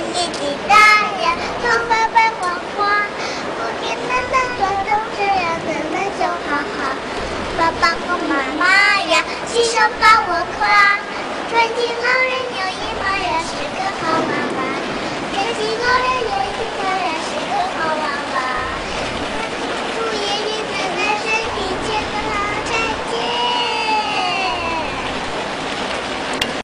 年纪大呀，头发白花花，不简单，做走这样，能能就好好。爸爸和妈妈呀，亲手把我夸。